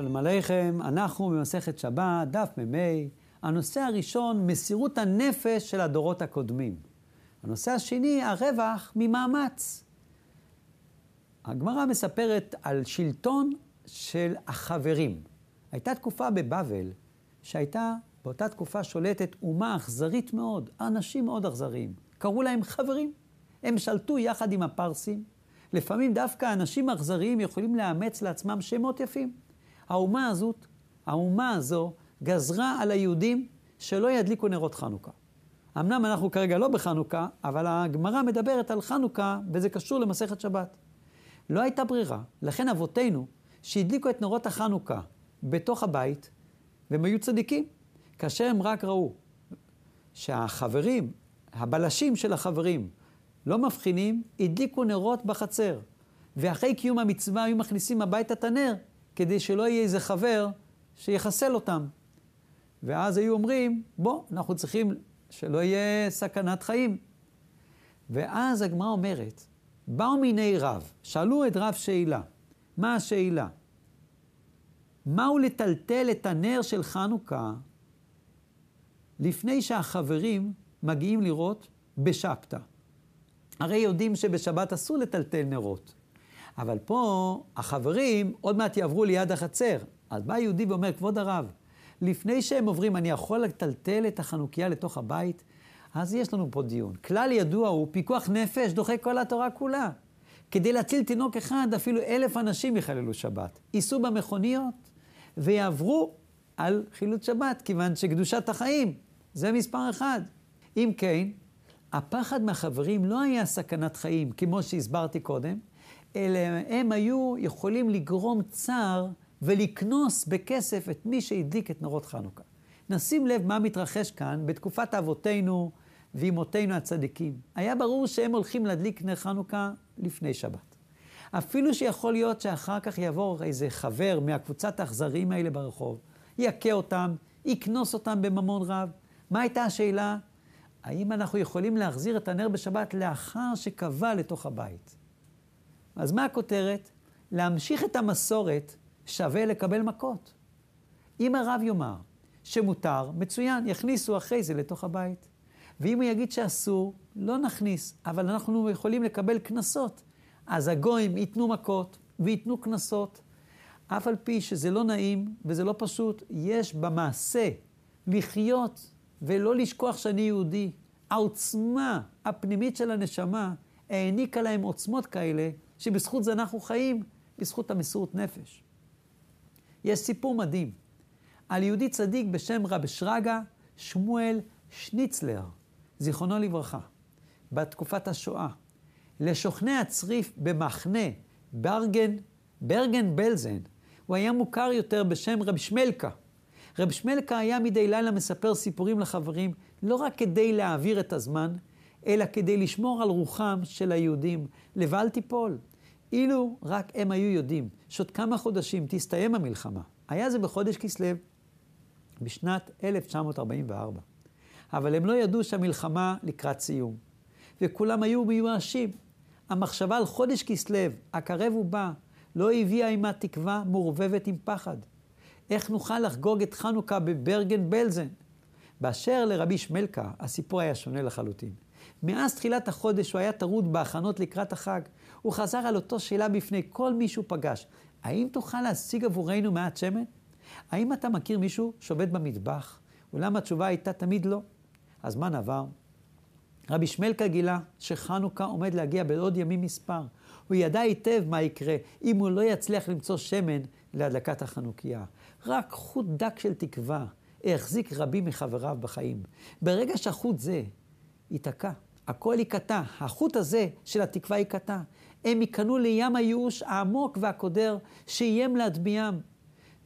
שלום עליכם, אנחנו במסכת שבת, דף מ"ה. הנושא הראשון, מסירות הנפש של הדורות הקודמים. הנושא השני, הרווח ממאמץ. הגמרא מספרת על שלטון של החברים. הייתה תקופה בבבל שהייתה באותה תקופה שולטת אומה אכזרית מאוד, אנשים מאוד אכזריים. קראו להם חברים. הם שלטו יחד עם הפרסים. לפעמים דווקא אנשים אכזריים יכולים לאמץ לעצמם שמות יפים. האומה הזאת, האומה הזו, גזרה על היהודים שלא ידליקו נרות חנוכה. אמנם אנחנו כרגע לא בחנוכה, אבל הגמרא מדברת על חנוכה, וזה קשור למסכת שבת. לא הייתה ברירה, לכן אבותינו, שהדליקו את נרות החנוכה בתוך הבית, והם היו צדיקים, כאשר הם רק ראו שהחברים, הבלשים של החברים, לא מבחינים, הדליקו נרות בחצר. ואחרי קיום המצווה היו מכניסים הביתה את הנר, כדי שלא יהיה איזה חבר שיחסל אותם. ואז היו אומרים, בוא, אנחנו צריכים שלא יהיה סכנת חיים. ואז הגמרא אומרת, באו מיני רב, שאלו את רב שאלה, מה השאלה? מהו לטלטל את הנר של חנוכה לפני שהחברים מגיעים לראות בשבתא? הרי יודעים שבשבת אסור לטלטל נרות. אבל פה החברים עוד מעט יעברו ליד החצר. אז בא יהודי ואומר, כבוד הרב, לפני שהם עוברים, אני יכול לטלטל את החנוכיה לתוך הבית? אז יש לנו פה דיון. כלל ידוע הוא, פיקוח נפש דוחה כל התורה כולה. כדי להציל תינוק אחד, אפילו אלף אנשים יחללו שבת. ייסעו במכוניות ויעברו על חילוץ שבת, כיוון שקדושת החיים זה מספר אחד. אם כן, הפחד מהחברים לא היה סכנת חיים, כמו שהסברתי קודם, אלא הם היו יכולים לגרום צער ולקנוס בכסף את מי שהדליק את נרות חנוכה. נשים לב מה מתרחש כאן בתקופת אבותינו ואימותינו הצדיקים. היה ברור שהם הולכים להדליק נר חנוכה לפני שבת. אפילו שיכול להיות שאחר כך יעבור איזה חבר מהקבוצת האכזריים האלה ברחוב, יכה אותם, יקנוס אותם בממון רב. מה הייתה השאלה? האם אנחנו יכולים להחזיר את הנר בשבת לאחר שקבע לתוך הבית? אז מה הכותרת? להמשיך את המסורת שווה לקבל מכות. אם הרב יאמר שמותר, מצוין, יכניסו אחרי זה לתוך הבית. ואם הוא יגיד שאסור, לא נכניס, אבל אנחנו יכולים לקבל קנסות. אז הגויים ייתנו מכות וייתנו קנסות. אף על פי שזה לא נעים וזה לא פשוט, יש במעשה לחיות ולא לשכוח שאני יהודי. העוצמה הפנימית של הנשמה העניקה להם עוצמות כאלה, שבזכות זה אנחנו חיים, בזכות המסירות נפש. יש סיפור מדהים על יהודי צדיק בשם רב שרגא שמואל שניצלר, זיכרונו לברכה, בתקופת השואה. לשוכני הצריף במחנה ברגן, ברגן בלזן, הוא היה מוכר יותר בשם רב שמלקה. רב שמלקה היה מדי לילה מספר סיפורים לחברים, לא רק כדי להעביר את הזמן, אלא כדי לשמור על רוחם של היהודים, לבל תיפול. אילו רק הם היו יודעים שעוד כמה חודשים תסתיים המלחמה, היה זה בחודש כסלו, בשנת 1944. אבל הם לא ידעו שהמלחמה לקראת סיום, וכולם היו מיואשים. המחשבה על חודש כסלו, הקרב ובא, לא הביאה עימה תקווה מעורבבת עם פחד. איך נוכל לחגוג את חנוכה בברגן בלזן? באשר לרבי שמלקה, הסיפור היה שונה לחלוטין. מאז תחילת החודש הוא היה טרוד בהכנות לקראת החג. הוא חזר על אותו שאלה בפני כל מי שהוא פגש. האם תוכל להשיג עבורנו מעט שמן? האם אתה מכיר מישהו שעובד במטבח? אולם התשובה הייתה תמיד לא. הזמן עבר. רבי שמלקה גילה שחנוכה עומד להגיע בעוד ימים מספר. הוא ידע היטב מה יקרה אם הוא לא יצליח למצוא שמן להדלקת החנוכיה. רק חוט דק של תקווה החזיק רבים מחבריו בחיים. ברגע שהחוט זה ייתקע, הכל ייקטע, החוט הזה של התקווה ייקטע. הם ייכנעו לים הייאוש העמוק והקודר שאיים להטביעם.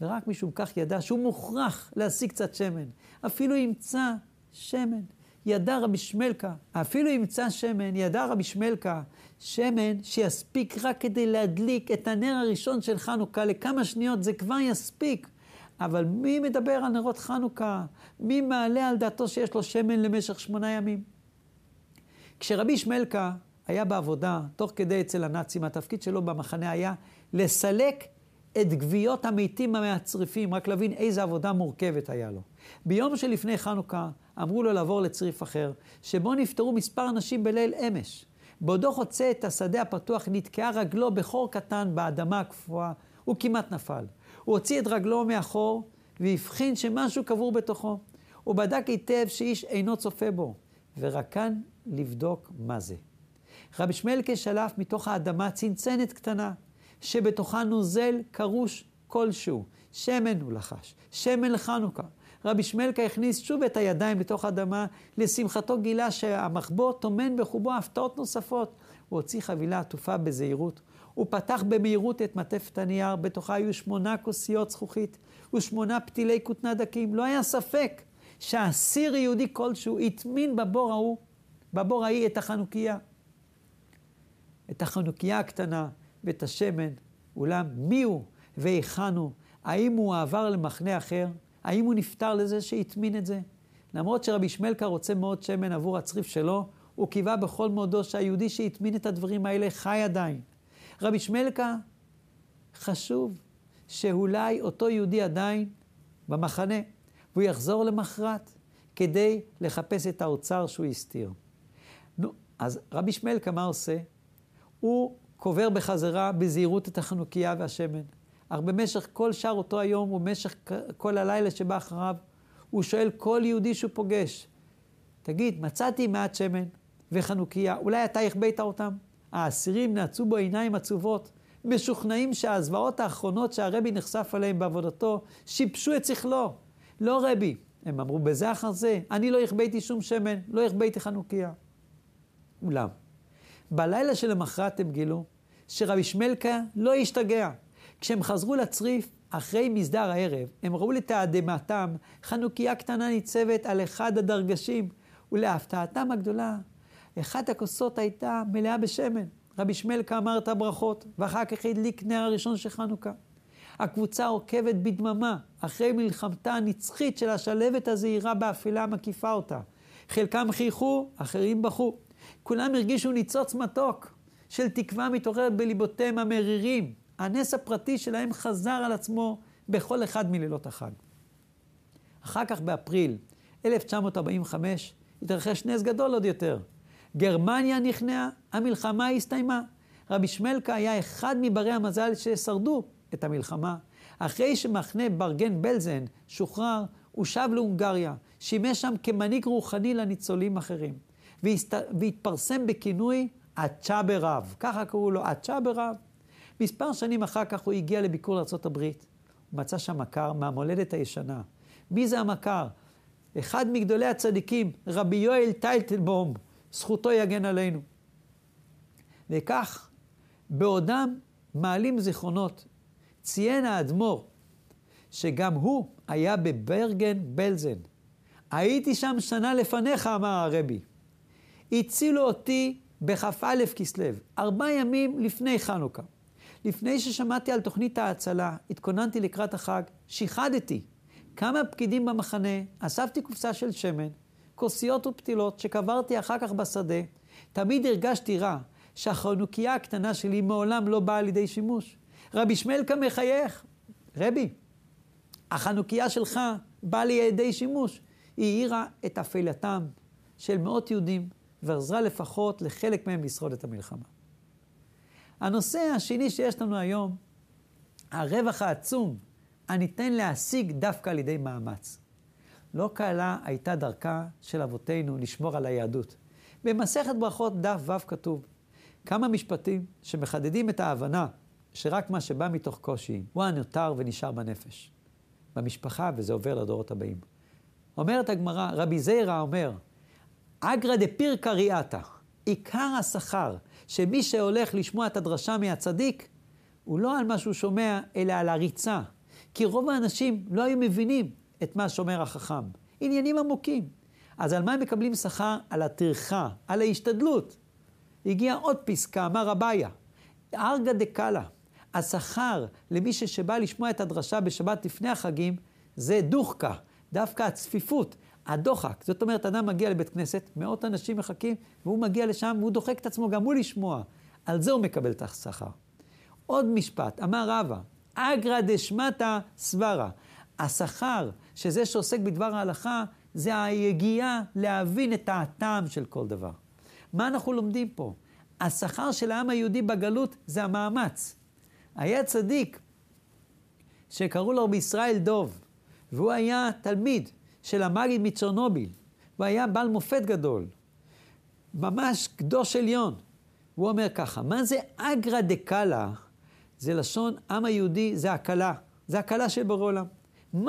ורק משום כך ידע שהוא מוכרח להשיג קצת שמן. אפילו ימצא שמן. ידע רבי שמלקה, אפילו ימצא שמן, ידע רבי שמלקה, שמן שיספיק רק כדי להדליק את הנר הראשון של חנוכה לכמה שניות, זה כבר יספיק. אבל מי מדבר על נרות חנוכה? מי מעלה על דעתו שיש לו שמן למשך שמונה ימים? כשרבי שמלקה היה בעבודה, תוך כדי אצל הנאצים, התפקיד שלו במחנה היה לסלק את גוויות המתים המהצריפים, רק להבין איזה עבודה מורכבת היה לו. ביום שלפני חנוכה אמרו לו לעבור לצריף אחר, שבו נפטרו מספר אנשים בליל אמש. בעודו חוצה את השדה הפתוח, נתקעה רגלו בחור קטן באדמה הקפואה, הוא כמעט נפל. הוא הוציא את רגלו מאחור, והבחין שמשהו קבור בתוכו. הוא בדק היטב שאיש אינו צופה בו, ורקן לבדוק מה זה. רבי שמלכה שלף מתוך האדמה צנצנת קטנה, שבתוכה נוזל קרוש כלשהו. שמן הוא לחש, שמן לחנוכה. רבי שמלכה הכניס שוב את הידיים לתוך האדמה, לשמחתו גילה שהמחבוא טומן בחובו הפתעות נוספות. הוא הוציא חבילה עטופה בזהירות, הוא פתח במהירות את מעטפת הנייר, בתוכה היו שמונה כוסיות זכוכית ושמונה פתילי כותנה דקים. לא היה ספק שאסיר יהודי כלשהו הטמין בבור ההוא, בבור ההיא את החנוכיה. את החנוכיה הקטנה ואת השמן, אולם מי הוא והיכן הוא? האם הוא עבר למחנה אחר? האם הוא נפטר לזה שהטמין את זה? למרות שרבי שמלכה רוצה מאוד שמן עבור הצריף שלו, הוא קיווה בכל מאודו שהיהודי שהטמין את הדברים האלה חי עדיין. רבי שמלכה, חשוב שאולי אותו יהודי עדיין במחנה, והוא יחזור למחרת כדי לחפש את האוצר שהוא הסתיר. נו, אז רבי שמלכה, מה עושה? הוא קובר בחזרה בזהירות את החנוכיה והשמן. אך במשך כל שאר אותו היום ובמשך כל הלילה שבא אחריו, הוא שואל כל יהודי שהוא פוגש, תגיד, מצאתי מעט שמן וחנוכיה, אולי אתה החבאת אותם? האסירים נעצו בו עיניים עצובות, משוכנעים שהזוועות האחרונות שהרבי נחשף עליהן בעבודתו, שיבשו את שכלו. לא רבי, הם אמרו בזה אחר זה, אני לא החבאתי שום שמן, לא החבאתי חנוכיה. אולם, בלילה שלמחרת הם גילו שרבי שמלכה לא השתגע. כשהם חזרו לצריף, אחרי מסדר הערב, הם ראו לתאדמתם חנוכיה קטנה ניצבת על אחד הדרגשים, ולהפתעתם הגדולה, אחת הכוסות הייתה מלאה בשמן. רבי שמלכה אמר את הברכות, ואחר כך הדליק נר הראשון של חנוכה. הקבוצה עוקבת בדממה, אחרי מלחמתה הנצחית של השלבת הזהירה באפלה המקיפה אותה. חלקם חייכו, אחרים בכו. כולם הרגישו ניצוץ מתוק של תקווה מתעוררת בליבותיהם המרירים. הנס הפרטי שלהם חזר על עצמו בכל אחד מלילות החג. אחר כך באפריל 1945 התרחש נס גדול עוד יותר. גרמניה נכנעה, המלחמה הסתיימה. רבי שמלכה היה אחד מברי המזל ששרדו את המלחמה. אחרי שמחנה ברגן בלזן שוחרר, הוא שב להונגריה, שימש שם כמנהיג רוחני לניצולים אחרים, והסת... והתפרסם בכינוי הצ'אברב, ככה קראו לו הצ'אברב. מספר שנים אחר כך הוא הגיע לביקור לארה"ב, הוא מצא שם מכר מהמולדת הישנה. מי זה המכר? אחד מגדולי הצדיקים, רבי יואל טיילטלבום, זכותו יגן עלינו. וכך, בעודם מעלים זיכרונות, ציין האדמו"ר, שגם הוא היה בברגן בלזן. הייתי שם שנה לפניך, אמר הרבי. הצילו אותי בכ"א כסלו, ארבעה ימים לפני חנוכה. לפני ששמעתי על תוכנית ההצלה, התכוננתי לקראת החג, שיחדתי כמה פקידים במחנה, אספתי קופסה של שמן, כוסיות ופתילות שקברתי אחר כך בשדה, תמיד הרגשתי רע שהחנוכיה הקטנה שלי מעולם לא באה לידי שימוש. רבי שמלכה מחייך, רבי, החנוכיה שלך באה לידי שימוש. היא האירה את אפלתם של מאות יהודים ועזרה לפחות לחלק מהם לשרוד את המלחמה. הנושא השני שיש לנו היום, הרווח העצום הניתן להשיג דווקא על ידי מאמץ. לא קלה הייתה דרכה של אבותינו לשמור על היהדות. במסכת ברכות דף ו' כתוב כמה משפטים שמחדדים את ההבנה שרק מה שבא מתוך קושי הוא הנותר ונשאר בנפש. במשפחה, וזה עובר לדורות הבאים. אומרת הגמרא, רבי זיירא אומר, אגרא דפירקא ריאתא, עיקר השכר שמי שהולך לשמוע את הדרשה מהצדיק, הוא לא על מה שהוא שומע, אלא על הריצה. כי רוב האנשים לא היו מבינים את מה שאומר החכם. עניינים עמוקים. אז על מה הם מקבלים שכר? על הטרחה, על ההשתדלות. הגיעה עוד פסקה, אמר רביה, ארגא דקאלה, השכר למי שבא לשמוע את הדרשה בשבת לפני החגים, זה דוחקה, דווקא הצפיפות, הדוחק. זאת אומרת, אדם מגיע לבית כנסת, מאות אנשים מחכים, והוא מגיע לשם והוא דוחק את עצמו גם הוא לשמוע. על זה הוא מקבל את השכר. עוד משפט, אמר רבא, אגרא דשמטה סברה. השכר שזה שעוסק בדבר ההלכה, זה היגיעה להבין את הטעם של כל דבר. מה אנחנו לומדים פה? השכר של העם היהודי בגלות זה המאמץ. היה צדיק שקראו לו בישראל דוב, והוא היה תלמיד של המגיד מצ'רנוביל, והוא היה בעל מופת גדול, ממש קדוש עליון. הוא אומר ככה, מה זה אגרא דקאלה? זה לשון עם היהודי, זה הקלה, זה הקלה של בורא עולם.